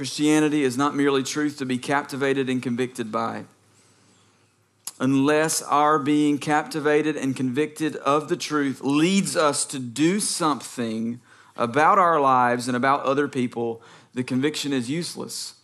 Christianity is not merely truth to be captivated and convicted by. Unless our being captivated and convicted of the truth leads us to do something about our lives and about other people, the conviction is useless.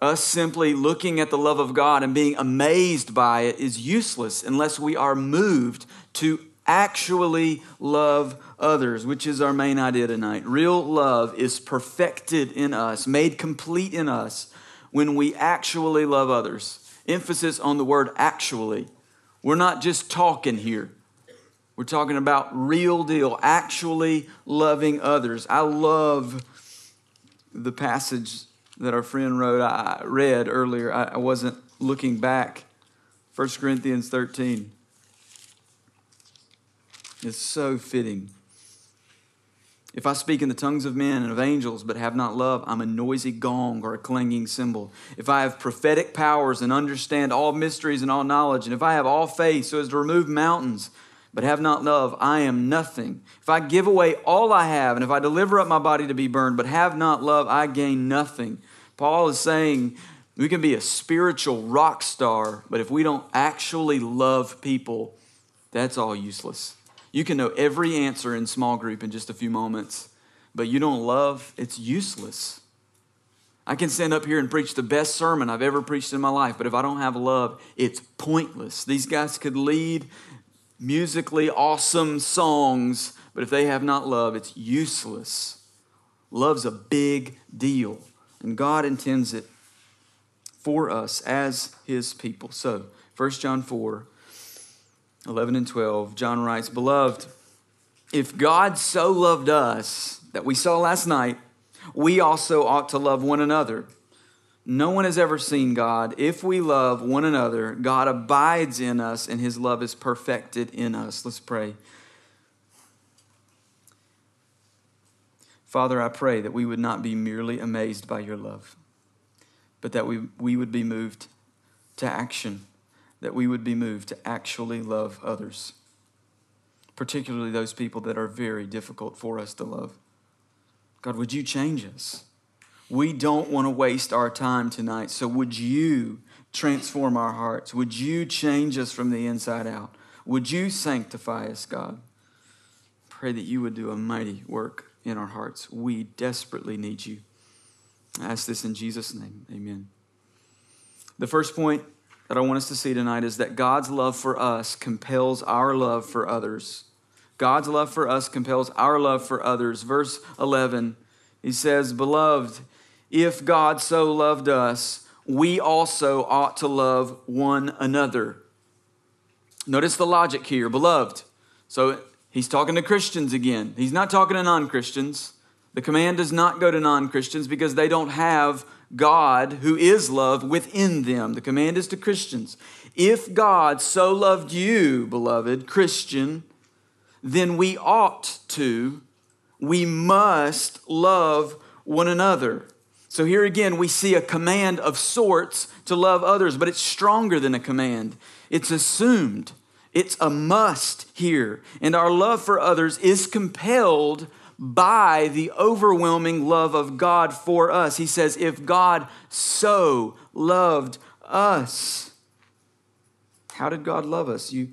Us simply looking at the love of God and being amazed by it is useless unless we are moved to actually love others, which is our main idea tonight. Real love is perfected in us, made complete in us when we actually love others. Emphasis on the word actually. We're not just talking here. We're talking about real deal, actually loving others. I love the passage that our friend wrote, I read earlier. I wasn't looking back. 1 Corinthians 13. It's so fitting. If I speak in the tongues of men and of angels but have not love, I'm a noisy gong or a clanging cymbal. If I have prophetic powers and understand all mysteries and all knowledge, and if I have all faith so as to remove mountains but have not love, I am nothing. If I give away all I have, and if I deliver up my body to be burned but have not love, I gain nothing. Paul is saying we can be a spiritual rock star, but if we don't actually love people, that's all useless. You can know every answer in small group in just a few moments, but you don't love, it's useless. I can stand up here and preach the best sermon I've ever preached in my life, but if I don't have love, it's pointless. These guys could lead musically awesome songs, but if they have not love, it's useless. Love's a big deal, and God intends it for us as His people. So, 1 John 4 11 and 12, John writes, Beloved, if God so loved us that we saw last night, we also ought to love one another. No one has ever seen God. If we love one another, God abides in us and his love is perfected in us. Let's pray. Father, I pray that we would not be merely amazed by your love, but that we, we would be moved to action that we would be moved to actually love others, particularly those people that are very difficult for us to love. God, would you change us? We don't want to waste our time tonight, so would you transform our hearts? Would you change us from the inside out? Would you sanctify us, God? Pray that you would do a mighty work in our hearts. We desperately need you. I ask this in Jesus' name. Amen. The first point that I want us to see tonight is that God's love for us compels our love for others. God's love for us compels our love for others. Verse 11, he says, Beloved, if God so loved us, we also ought to love one another. Notice the logic here, beloved. So he's talking to Christians again. He's not talking to non Christians. The command does not go to non Christians because they don't have God, who is love, within them. The command is to Christians. If God so loved you, beloved Christian, then we ought to, we must love one another. So here again, we see a command of sorts to love others, but it's stronger than a command. It's assumed, it's a must here. And our love for others is compelled by the overwhelming love of God for us. He says, If God so loved us, how did God love us? You,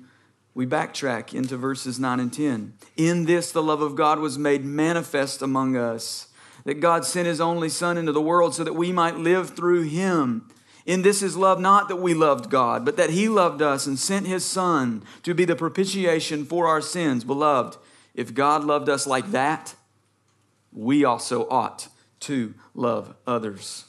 we backtrack into verses 9 and 10. In this, the love of God was made manifest among us, that God sent his only Son into the world so that we might live through him. In this is love, not that we loved God, but that he loved us and sent his Son to be the propitiation for our sins. Beloved, if God loved us like that, we also ought to love others.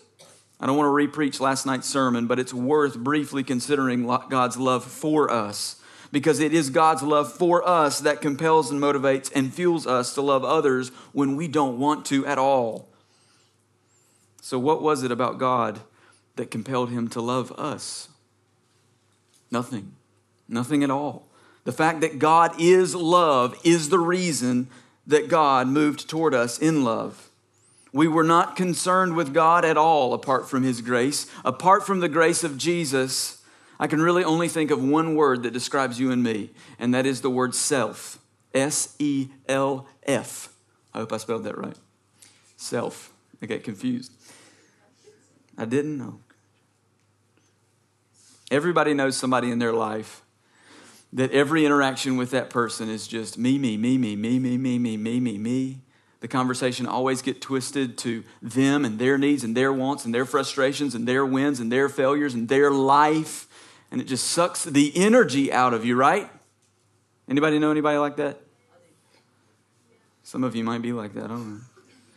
I don't want to repreach last night's sermon, but it's worth briefly considering God's love for us because it is God's love for us that compels and motivates and fuels us to love others when we don't want to at all. So, what was it about God that compelled him to love us? Nothing. Nothing at all. The fact that God is love is the reason that God moved toward us in love. We were not concerned with God at all apart from His grace. Apart from the grace of Jesus, I can really only think of one word that describes you and me, and that is the word self. S E L F. I hope I spelled that right. Self. I get confused. I didn't know. Everybody knows somebody in their life that every interaction with that person is just me, me, me, me, me, me, me, me, me, me, me. The conversation always get twisted to them and their needs and their wants and their frustrations and their wins and their failures and their life. And it just sucks the energy out of you, right? Anybody know anybody like that? Some of you might be like that. I don't know.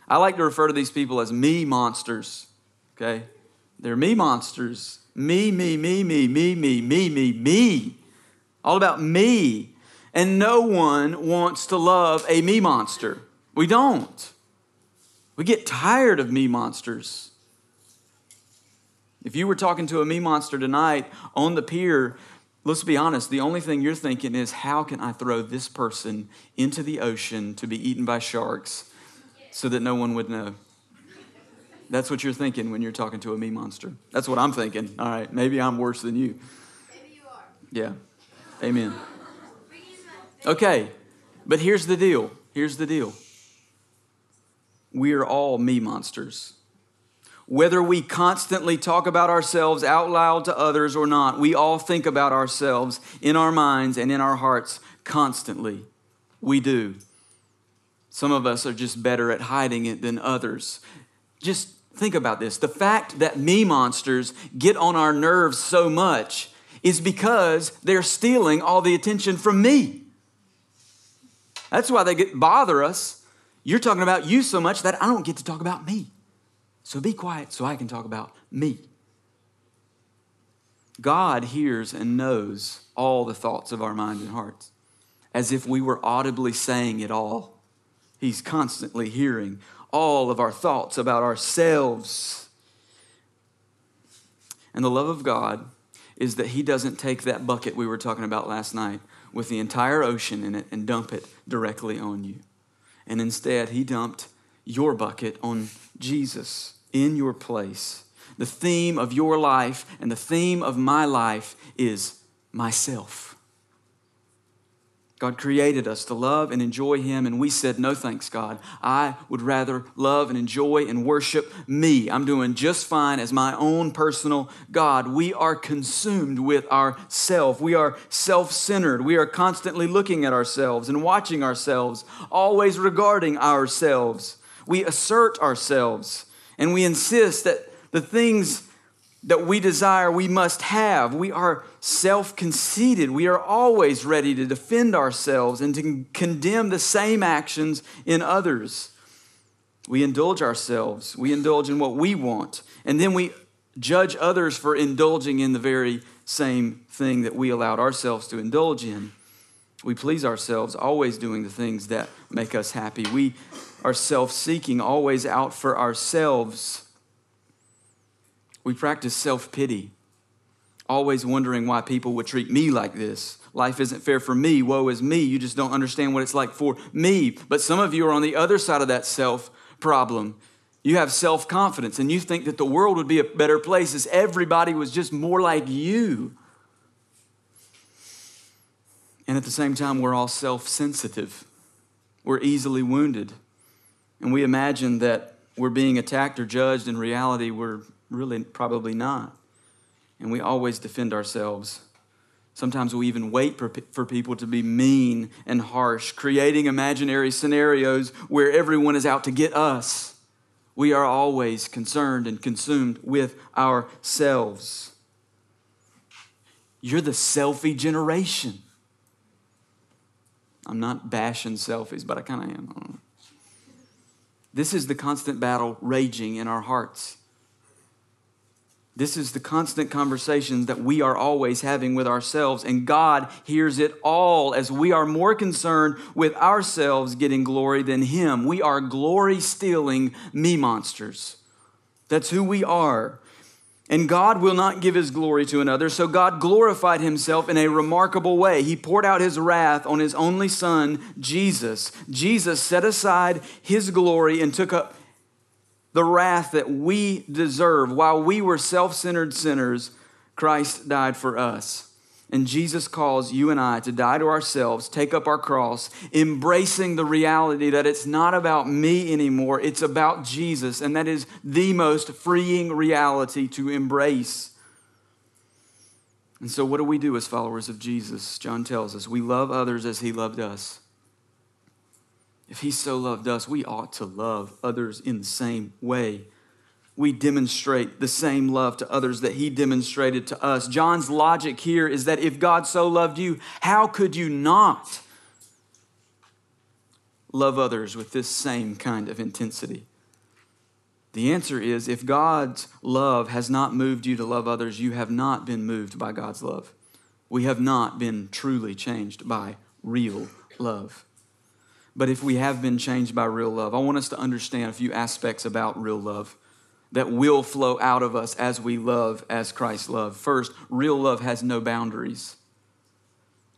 I like to refer to these people as me monsters. Okay? They're me monsters. Me, me, me, me, me, me, me, me, me. All about me. And no one wants to love a me monster. We don't. We get tired of me monsters. If you were talking to a me monster tonight on the pier, let's be honest, the only thing you're thinking is how can I throw this person into the ocean to be eaten by sharks so that no one would know? That's what you're thinking when you're talking to a me monster. That's what I'm thinking. All right, maybe I'm worse than you. Maybe you are. Yeah. Amen. Okay, but here's the deal. Here's the deal. We are all me monsters. Whether we constantly talk about ourselves out loud to others or not, we all think about ourselves in our minds and in our hearts constantly. We do. Some of us are just better at hiding it than others. Just think about this. The fact that me monsters get on our nerves so much is because they're stealing all the attention from me. That's why they get bother us. You're talking about you so much that I don't get to talk about me. So be quiet so I can talk about me. God hears and knows all the thoughts of our minds and hearts, as if we were audibly saying it all. He's constantly hearing all of our thoughts about ourselves. And the love of God is that He doesn't take that bucket we were talking about last night with the entire ocean in it and dump it directly on you. And instead, He dumped your bucket on Jesus in your place. The theme of your life and the theme of my life is myself. God created us to love and enjoy Him, and we said, No thanks, God. I would rather love and enjoy and worship me. I'm doing just fine as my own personal God. We are consumed with ourself. We are self centered. We are constantly looking at ourselves and watching ourselves, always regarding ourselves. We assert ourselves and we insist that the things that we desire we must have. We are self conceited. We are always ready to defend ourselves and to condemn the same actions in others. We indulge ourselves, we indulge in what we want, and then we judge others for indulging in the very same thing that we allowed ourselves to indulge in. We please ourselves, always doing the things that make us happy. We are self seeking, always out for ourselves. We practice self pity, always wondering why people would treat me like this. Life isn't fair for me. Woe is me. You just don't understand what it's like for me. But some of you are on the other side of that self problem. You have self confidence and you think that the world would be a better place if everybody was just more like you. And at the same time, we're all self sensitive. We're easily wounded. And we imagine that we're being attacked or judged. In reality, we're really probably not. And we always defend ourselves. Sometimes we even wait for, for people to be mean and harsh, creating imaginary scenarios where everyone is out to get us. We are always concerned and consumed with ourselves. You're the selfie generation. I'm not bashing selfies, but I kind of am. This is the constant battle raging in our hearts. This is the constant conversation that we are always having with ourselves, and God hears it all as we are more concerned with ourselves getting glory than Him. We are glory stealing me monsters. That's who we are. And God will not give his glory to another. So God glorified himself in a remarkable way. He poured out his wrath on his only son, Jesus. Jesus set aside his glory and took up the wrath that we deserve. While we were self centered sinners, Christ died for us. And Jesus calls you and I to die to ourselves, take up our cross, embracing the reality that it's not about me anymore, it's about Jesus. And that is the most freeing reality to embrace. And so, what do we do as followers of Jesus? John tells us we love others as he loved us. If he so loved us, we ought to love others in the same way we demonstrate the same love to others that he demonstrated to us. John's logic here is that if God so loved you, how could you not love others with this same kind of intensity? The answer is if God's love has not moved you to love others, you have not been moved by God's love. We have not been truly changed by real love. But if we have been changed by real love, I want us to understand a few aspects about real love that will flow out of us as we love as Christ loved. First, real love has no boundaries.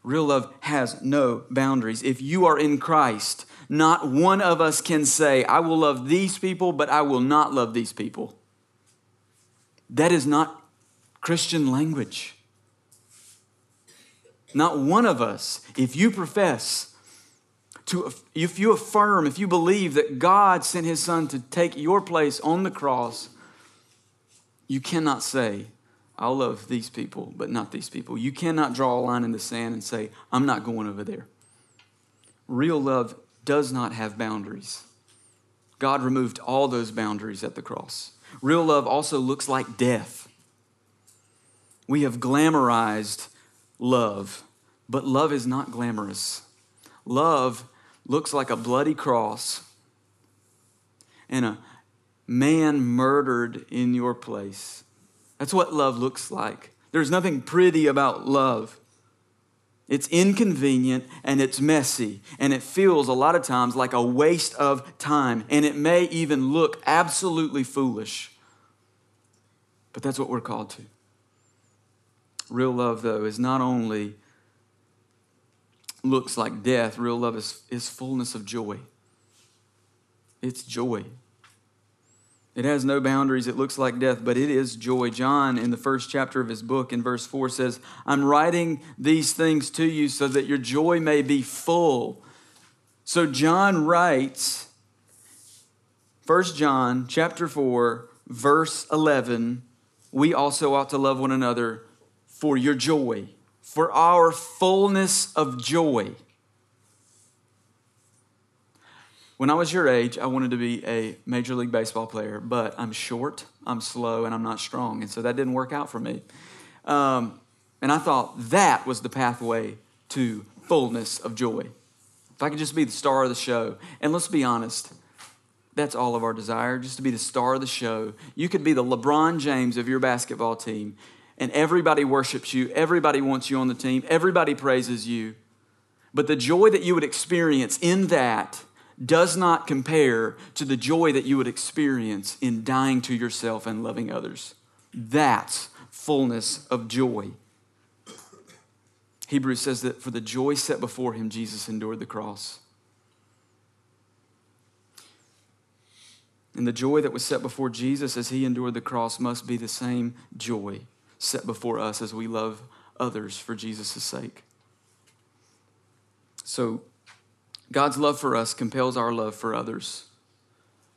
Real love has no boundaries. If you are in Christ, not one of us can say, I will love these people, but I will not love these people. That is not Christian language. Not one of us, if you profess to if you affirm, if you believe that God sent his son to take your place on the cross, you cannot say, I'll love these people, but not these people. You cannot draw a line in the sand and say, I'm not going over there. Real love does not have boundaries. God removed all those boundaries at the cross. Real love also looks like death. We have glamorized love, but love is not glamorous. Love looks like a bloody cross and a man murdered in your place. That's what love looks like. There's nothing pretty about love. It's inconvenient and it's messy, and it feels a lot of times like a waste of time, and it may even look absolutely foolish. But that's what we're called to. Real love, though, is not only looks like death, real love is, is fullness of joy. It's joy. It has no boundaries. It looks like death, but it is joy. John, in the first chapter of his book, in verse 4, says, I'm writing these things to you so that your joy may be full. So John writes, 1 John chapter 4, verse 11, we also ought to love one another for your joy for our fullness of joy. When I was your age, I wanted to be a Major League Baseball player, but I'm short, I'm slow, and I'm not strong. And so that didn't work out for me. Um, and I thought that was the pathway to fullness of joy. If I could just be the star of the show. And let's be honest, that's all of our desire, just to be the star of the show. You could be the LeBron James of your basketball team and everybody worships you, everybody wants you on the team, everybody praises you. But the joy that you would experience in that does not compare to the joy that you would experience in dying to yourself and loving others. That's fullness of joy. Hebrews says that for the joy set before him, Jesus endured the cross. And the joy that was set before Jesus as he endured the cross must be the same joy set before us as we love others for Jesus' sake. So, God's love for us compels our love for others.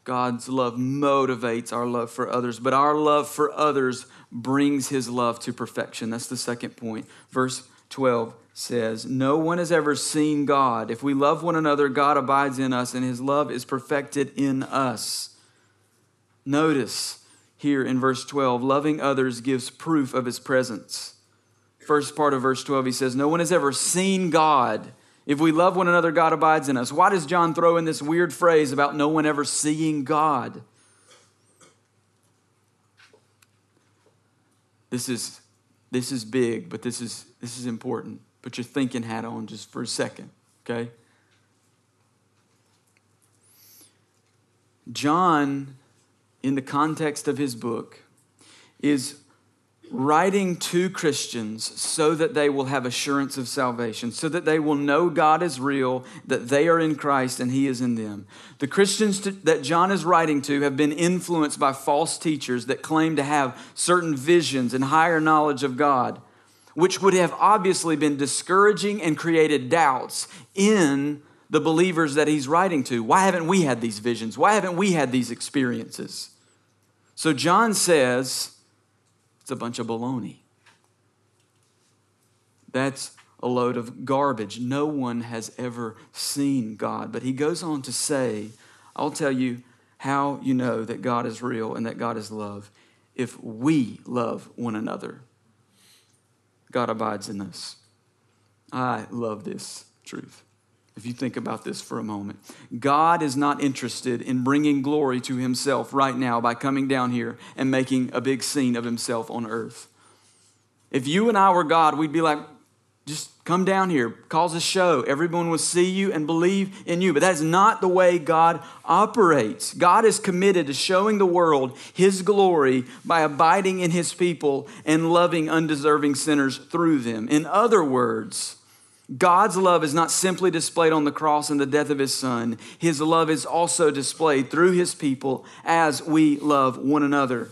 God's love motivates our love for others, but our love for others brings his love to perfection. That's the second point. Verse 12 says, No one has ever seen God. If we love one another, God abides in us, and his love is perfected in us. Notice, here in verse 12 loving others gives proof of his presence. First part of verse 12, he says, No one has ever seen God. If we love one another, God abides in us. Why does John throw in this weird phrase about no one ever seeing God? This is, this is big, but this is, this is important. Put your thinking hat on just for a second, okay? John in the context of his book, is writing to Christians so that they will have assurance of salvation, so that they will know God is real, that they are in Christ and He is in them. The Christians to, that John is writing to have been influenced by false teachers that claim to have certain visions and higher knowledge of God. which would have obviously been discouraging and created doubts in the believers that he's writing to. Why haven't we had these visions? Why haven't we had these experiences? So John says it's a bunch of baloney. That's a load of garbage. No one has ever seen God. But he goes on to say, I'll tell you how you know that God is real and that God is love. If we love one another, God abides in us. I love this truth. If you think about this for a moment, God is not interested in bringing glory to himself right now by coming down here and making a big scene of himself on earth. If you and I were God, we'd be like, just come down here, cause a show. Everyone will see you and believe in you. But that's not the way God operates. God is committed to showing the world His glory by abiding in His people and loving undeserving sinners through them. In other words, God's love is not simply displayed on the cross and the death of His Son, His love is also displayed through His people as we love one another.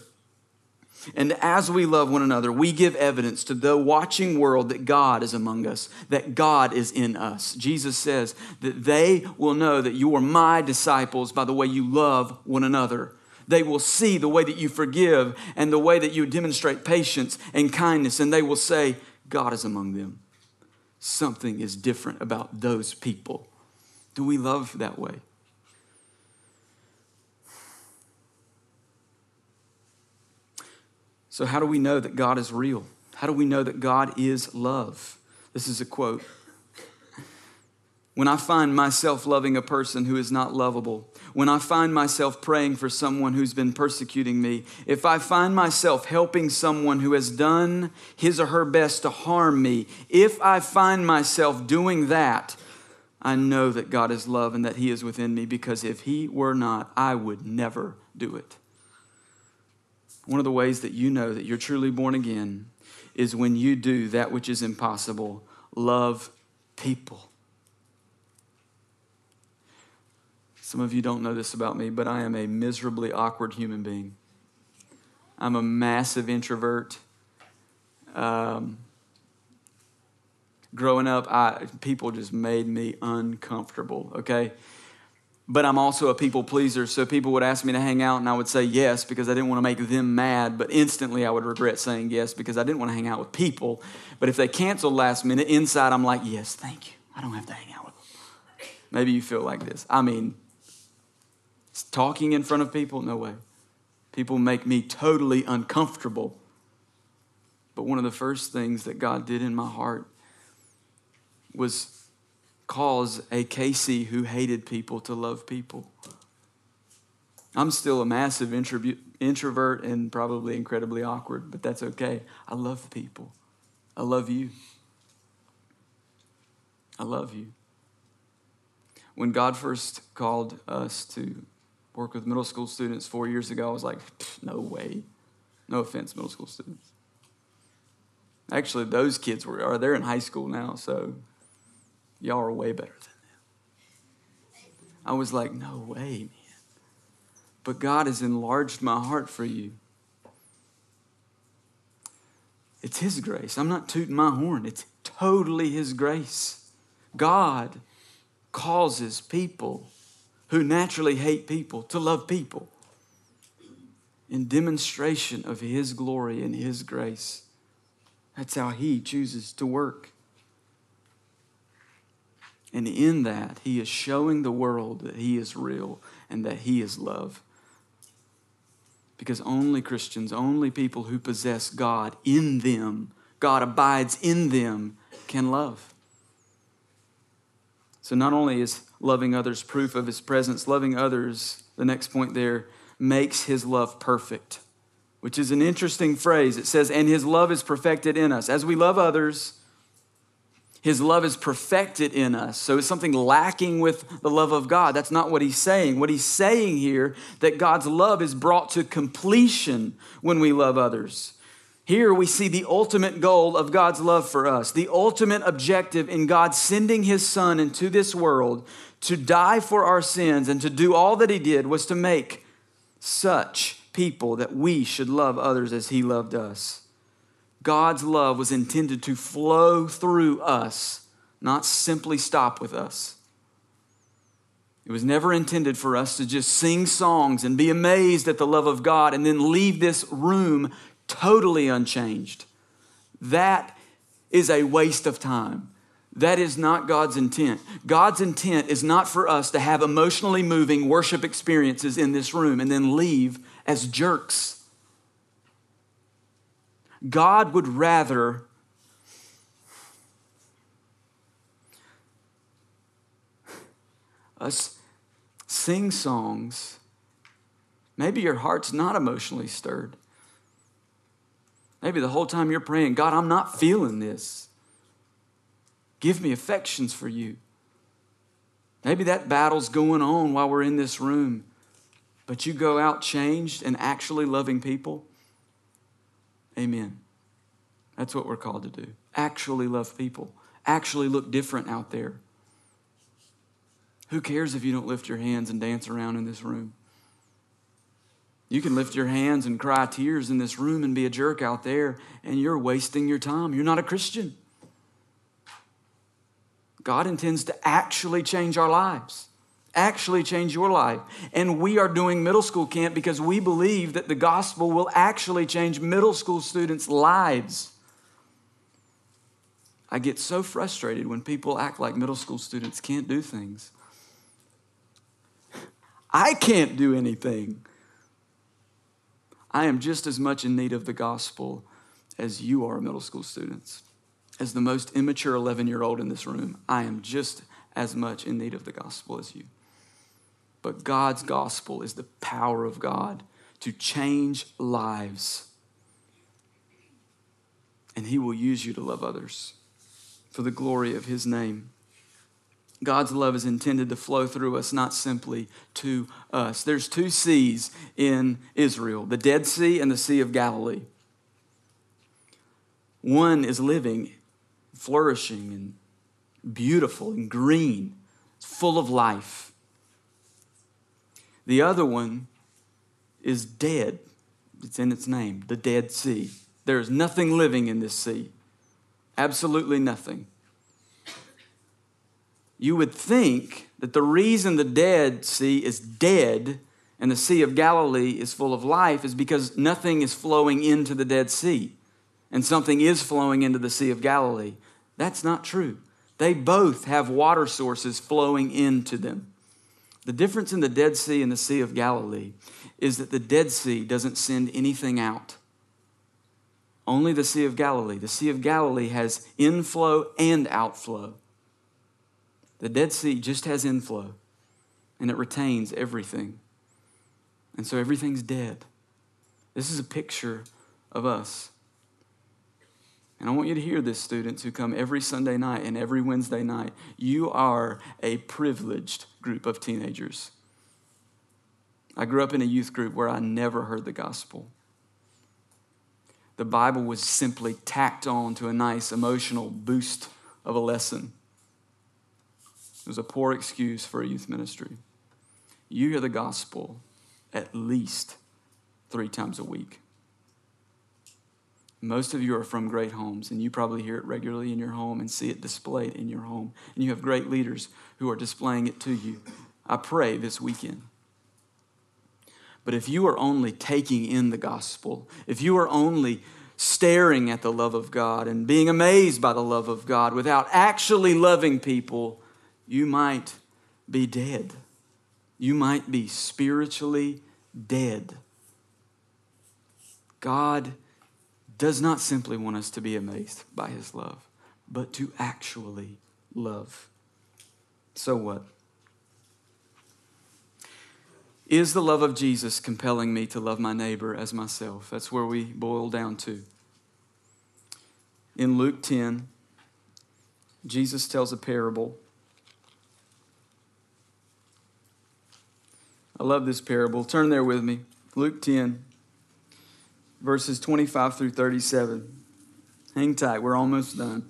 And as we love one another, we give evidence to the watching world that God is among us, that God is in us. Jesus says that they will know that you are my disciples by the way you love one another. They will see the way that you forgive and the way that you demonstrate patience and kindness, and they will say, God is among them. Something is different about those people. Do we love that way? So, how do we know that God is real? How do we know that God is love? This is a quote. When I find myself loving a person who is not lovable, when I find myself praying for someone who's been persecuting me, if I find myself helping someone who has done his or her best to harm me, if I find myself doing that, I know that God is love and that He is within me because if He were not, I would never do it. One of the ways that you know that you're truly born again is when you do that which is impossible love people. Some of you don't know this about me, but I am a miserably awkward human being. I'm a massive introvert. Um, growing up, I, people just made me uncomfortable, okay? but I'm also a people pleaser. So people would ask me to hang out, and I would say yes because I didn't want to make them mad. But instantly, I would regret saying yes because I didn't want to hang out with people. But if they canceled last minute, inside, I'm like, yes, thank you. I don't have to hang out with them. Maybe you feel like this. I mean, talking in front of people, no way. People make me totally uncomfortable. But one of the first things that God did in my heart was cause a Casey who hated people to love people. I'm still a massive introvert and probably incredibly awkward, but that's okay. I love people. I love you. I love you. When God first called us to work with middle school students four years ago, I was like, no way. No offense, middle school students. Actually, those kids were, are they're in high school now, so Y'all are way better than them. I was like, no way, man. But God has enlarged my heart for you. It's His grace. I'm not tooting my horn, it's totally His grace. God causes people who naturally hate people to love people in demonstration of His glory and His grace. That's how He chooses to work. And in that, he is showing the world that he is real and that he is love. Because only Christians, only people who possess God in them, God abides in them, can love. So not only is loving others proof of his presence, loving others, the next point there, makes his love perfect, which is an interesting phrase. It says, and his love is perfected in us. As we love others, his love is perfected in us. So it's something lacking with the love of God. That's not what he's saying. What he's saying here that God's love is brought to completion when we love others. Here we see the ultimate goal of God's love for us, the ultimate objective in God sending his son into this world to die for our sins and to do all that he did was to make such people that we should love others as he loved us. God's love was intended to flow through us, not simply stop with us. It was never intended for us to just sing songs and be amazed at the love of God and then leave this room totally unchanged. That is a waste of time. That is not God's intent. God's intent is not for us to have emotionally moving worship experiences in this room and then leave as jerks. God would rather us sing songs. Maybe your heart's not emotionally stirred. Maybe the whole time you're praying, God, I'm not feeling this. Give me affections for you. Maybe that battle's going on while we're in this room, but you go out changed and actually loving people. Amen. That's what we're called to do. Actually love people, actually look different out there. Who cares if you don't lift your hands and dance around in this room? You can lift your hands and cry tears in this room and be a jerk out there, and you're wasting your time. You're not a Christian. God intends to actually change our lives, actually change your life. And we are doing middle school camp because we believe that the gospel will actually change middle school students' lives. I get so frustrated when people act like middle school students can't do things. I can't do anything. I am just as much in need of the gospel as you are, middle school students. As the most immature 11 year old in this room, I am just as much in need of the gospel as you. But God's gospel is the power of God to change lives. And He will use you to love others for the glory of His name. God's love is intended to flow through us, not simply to us. There's two seas in Israel the Dead Sea and the Sea of Galilee. One is living, flourishing, and beautiful and green, it's full of life. The other one is dead. It's in its name, the Dead Sea. There is nothing living in this sea, absolutely nothing you would think that the reason the Dead Sea is dead and the Sea of Galilee is full of life is because nothing is flowing into the Dead Sea and something is flowing into the Sea of Galilee. That's not true. They both have water sources flowing into them. The difference in the Dead Sea and the Sea of Galilee is that the Dead Sea doesn't send anything out. Only the Sea of Galilee. The Sea of Galilee has inflow and outflow. The Dead Sea just has inflow and it retains everything. And so everything's dead. This is a picture of us. And I want you to hear this, students who come every Sunday night and every Wednesday night. You are a privileged group of teenagers. I grew up in a youth group where I never heard the gospel. The Bible was simply tacked on to a nice emotional boost of a lesson. It was a poor excuse for a youth ministry. You hear the gospel at least three times a week. Most of you are from great homes, and you probably hear it regularly in your home and see it displayed in your home. And you have great leaders who are displaying it to you. I pray this weekend. But if you are only taking in the gospel, if you are only staring at the love of God and being amazed by the love of God without actually loving people, you might be dead. You might be spiritually dead. God does not simply want us to be amazed by his love, but to actually love. So what? Is the love of Jesus compelling me to love my neighbor as myself? That's where we boil down to. In Luke 10, Jesus tells a parable I love this parable. Turn there with me. Luke 10, verses 25 through 37. Hang tight, we're almost done.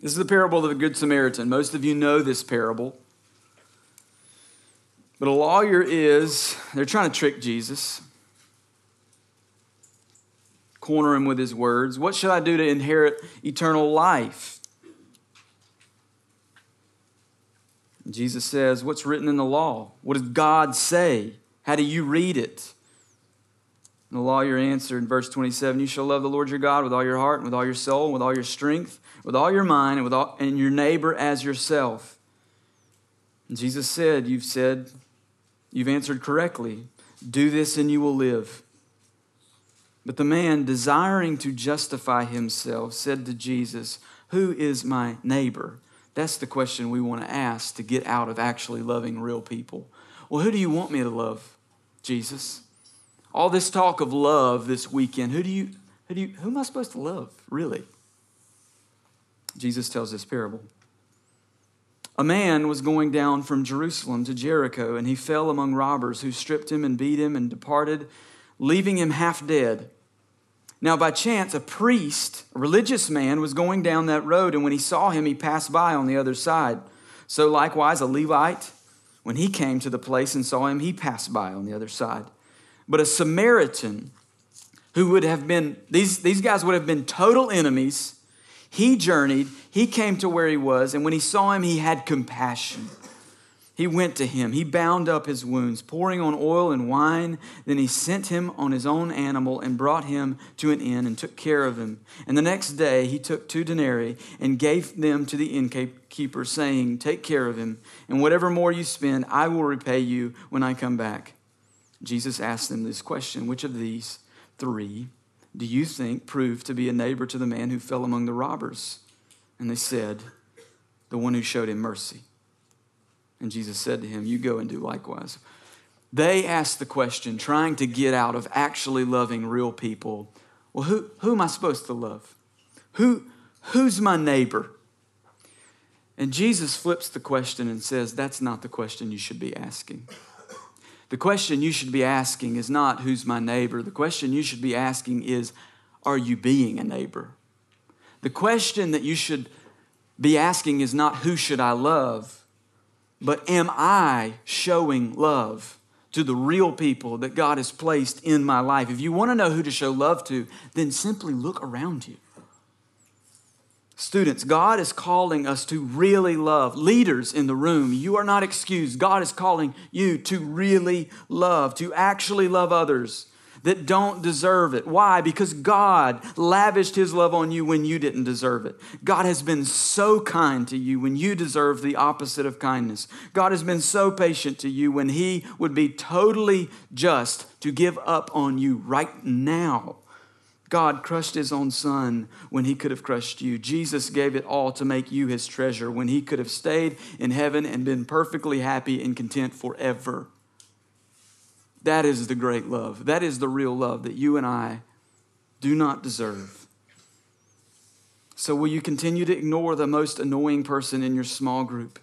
This is the parable of the Good Samaritan. Most of you know this parable. But a lawyer is, they're trying to trick Jesus. corner him with his words. What should I do to inherit eternal life? Jesus says, What's written in the law? What does God say? How do you read it? And the lawyer answered in verse 27 You shall love the Lord your God with all your heart, and with all your soul, and with all your strength, with all your mind, and, with all, and your neighbor as yourself. And Jesus said, You've said, you've answered correctly. Do this and you will live. But the man, desiring to justify himself, said to Jesus, Who is my neighbor? That's the question we want to ask to get out of actually loving real people. Well, who do you want me to love, Jesus? All this talk of love this weekend, who do you who do you who am I supposed to love, really? Jesus tells this parable. A man was going down from Jerusalem to Jericho, and he fell among robbers who stripped him and beat him and departed, leaving him half dead. Now, by chance, a priest, a religious man, was going down that road, and when he saw him, he passed by on the other side. So, likewise, a Levite, when he came to the place and saw him, he passed by on the other side. But a Samaritan, who would have been, these, these guys would have been total enemies, he journeyed, he came to where he was, and when he saw him, he had compassion. He went to him. He bound up his wounds, pouring on oil and wine. Then he sent him on his own animal and brought him to an inn and took care of him. And the next day he took two denarii and gave them to the innkeeper, saying, Take care of him, and whatever more you spend, I will repay you when I come back. Jesus asked them this question Which of these three do you think proved to be a neighbor to the man who fell among the robbers? And they said, The one who showed him mercy. And Jesus said to him, You go and do likewise. They asked the question, trying to get out of actually loving real people. Well, who, who am I supposed to love? Who, who's my neighbor? And Jesus flips the question and says, That's not the question you should be asking. The question you should be asking is not, Who's my neighbor? The question you should be asking is, Are you being a neighbor? The question that you should be asking is not, Who should I love? But am I showing love to the real people that God has placed in my life? If you want to know who to show love to, then simply look around you. Students, God is calling us to really love. Leaders in the room, you are not excused. God is calling you to really love, to actually love others that don't deserve it. Why? Because God lavished His love on you when you didn't deserve it. God has been so kind to you when you deserve the opposite of kindness. God has been so patient to you when He would be totally just to give up on you right now. God crushed his own son when he could have crushed you. Jesus gave it all to make you his treasure when he could have stayed in heaven and been perfectly happy and content forever. That is the great love. That is the real love that you and I do not deserve. So, will you continue to ignore the most annoying person in your small group?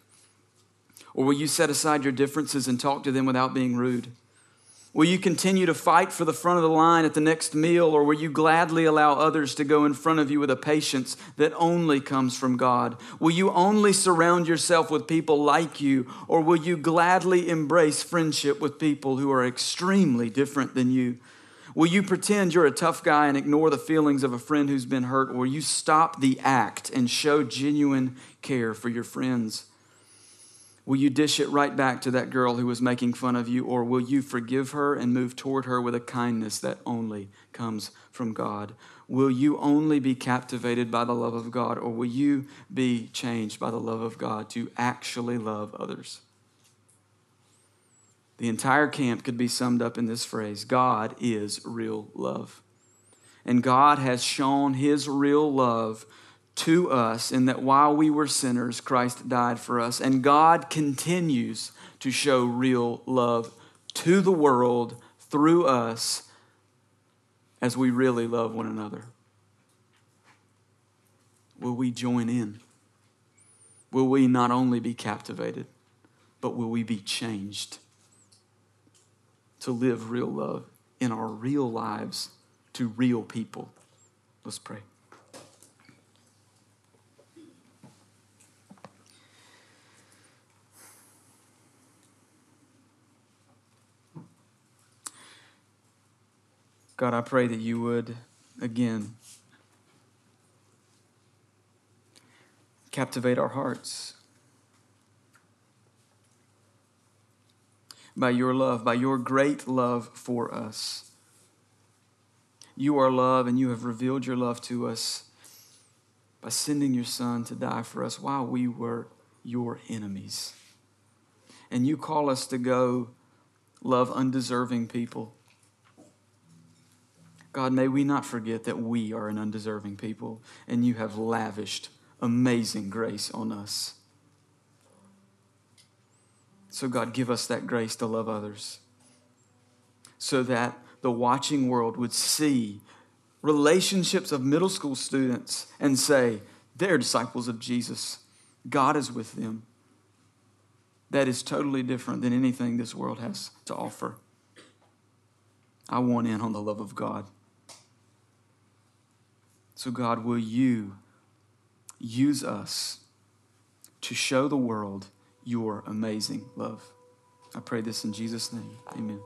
Or will you set aside your differences and talk to them without being rude? Will you continue to fight for the front of the line at the next meal, or will you gladly allow others to go in front of you with a patience that only comes from God? Will you only surround yourself with people like you, or will you gladly embrace friendship with people who are extremely different than you? Will you pretend you're a tough guy and ignore the feelings of a friend who's been hurt, or will you stop the act and show genuine care for your friends? Will you dish it right back to that girl who was making fun of you, or will you forgive her and move toward her with a kindness that only comes from God? Will you only be captivated by the love of God, or will you be changed by the love of God to actually love others? The entire camp could be summed up in this phrase God is real love. And God has shown his real love to us in that while we were sinners, Christ died for us. And God continues to show real love to the world through us as we really love one another. Will we join in? Will we not only be captivated, but will we be changed to live real love in our real lives to real people? Let's pray. God, I pray that you would again. Captivate our hearts by your love, by your great love for us. You are love, and you have revealed your love to us by sending your Son to die for us while we were your enemies. And you call us to go love undeserving people. God, may we not forget that we are an undeserving people, and you have lavished amazing grace on us. So, God, give us that grace to love others so that the watching world would see relationships of middle school students and say, they're disciples of Jesus. God is with them. That is totally different than anything this world has to offer. I want in on the love of God. So, God, will you use us to show the world your amazing love? I pray this in Jesus' name. Amen.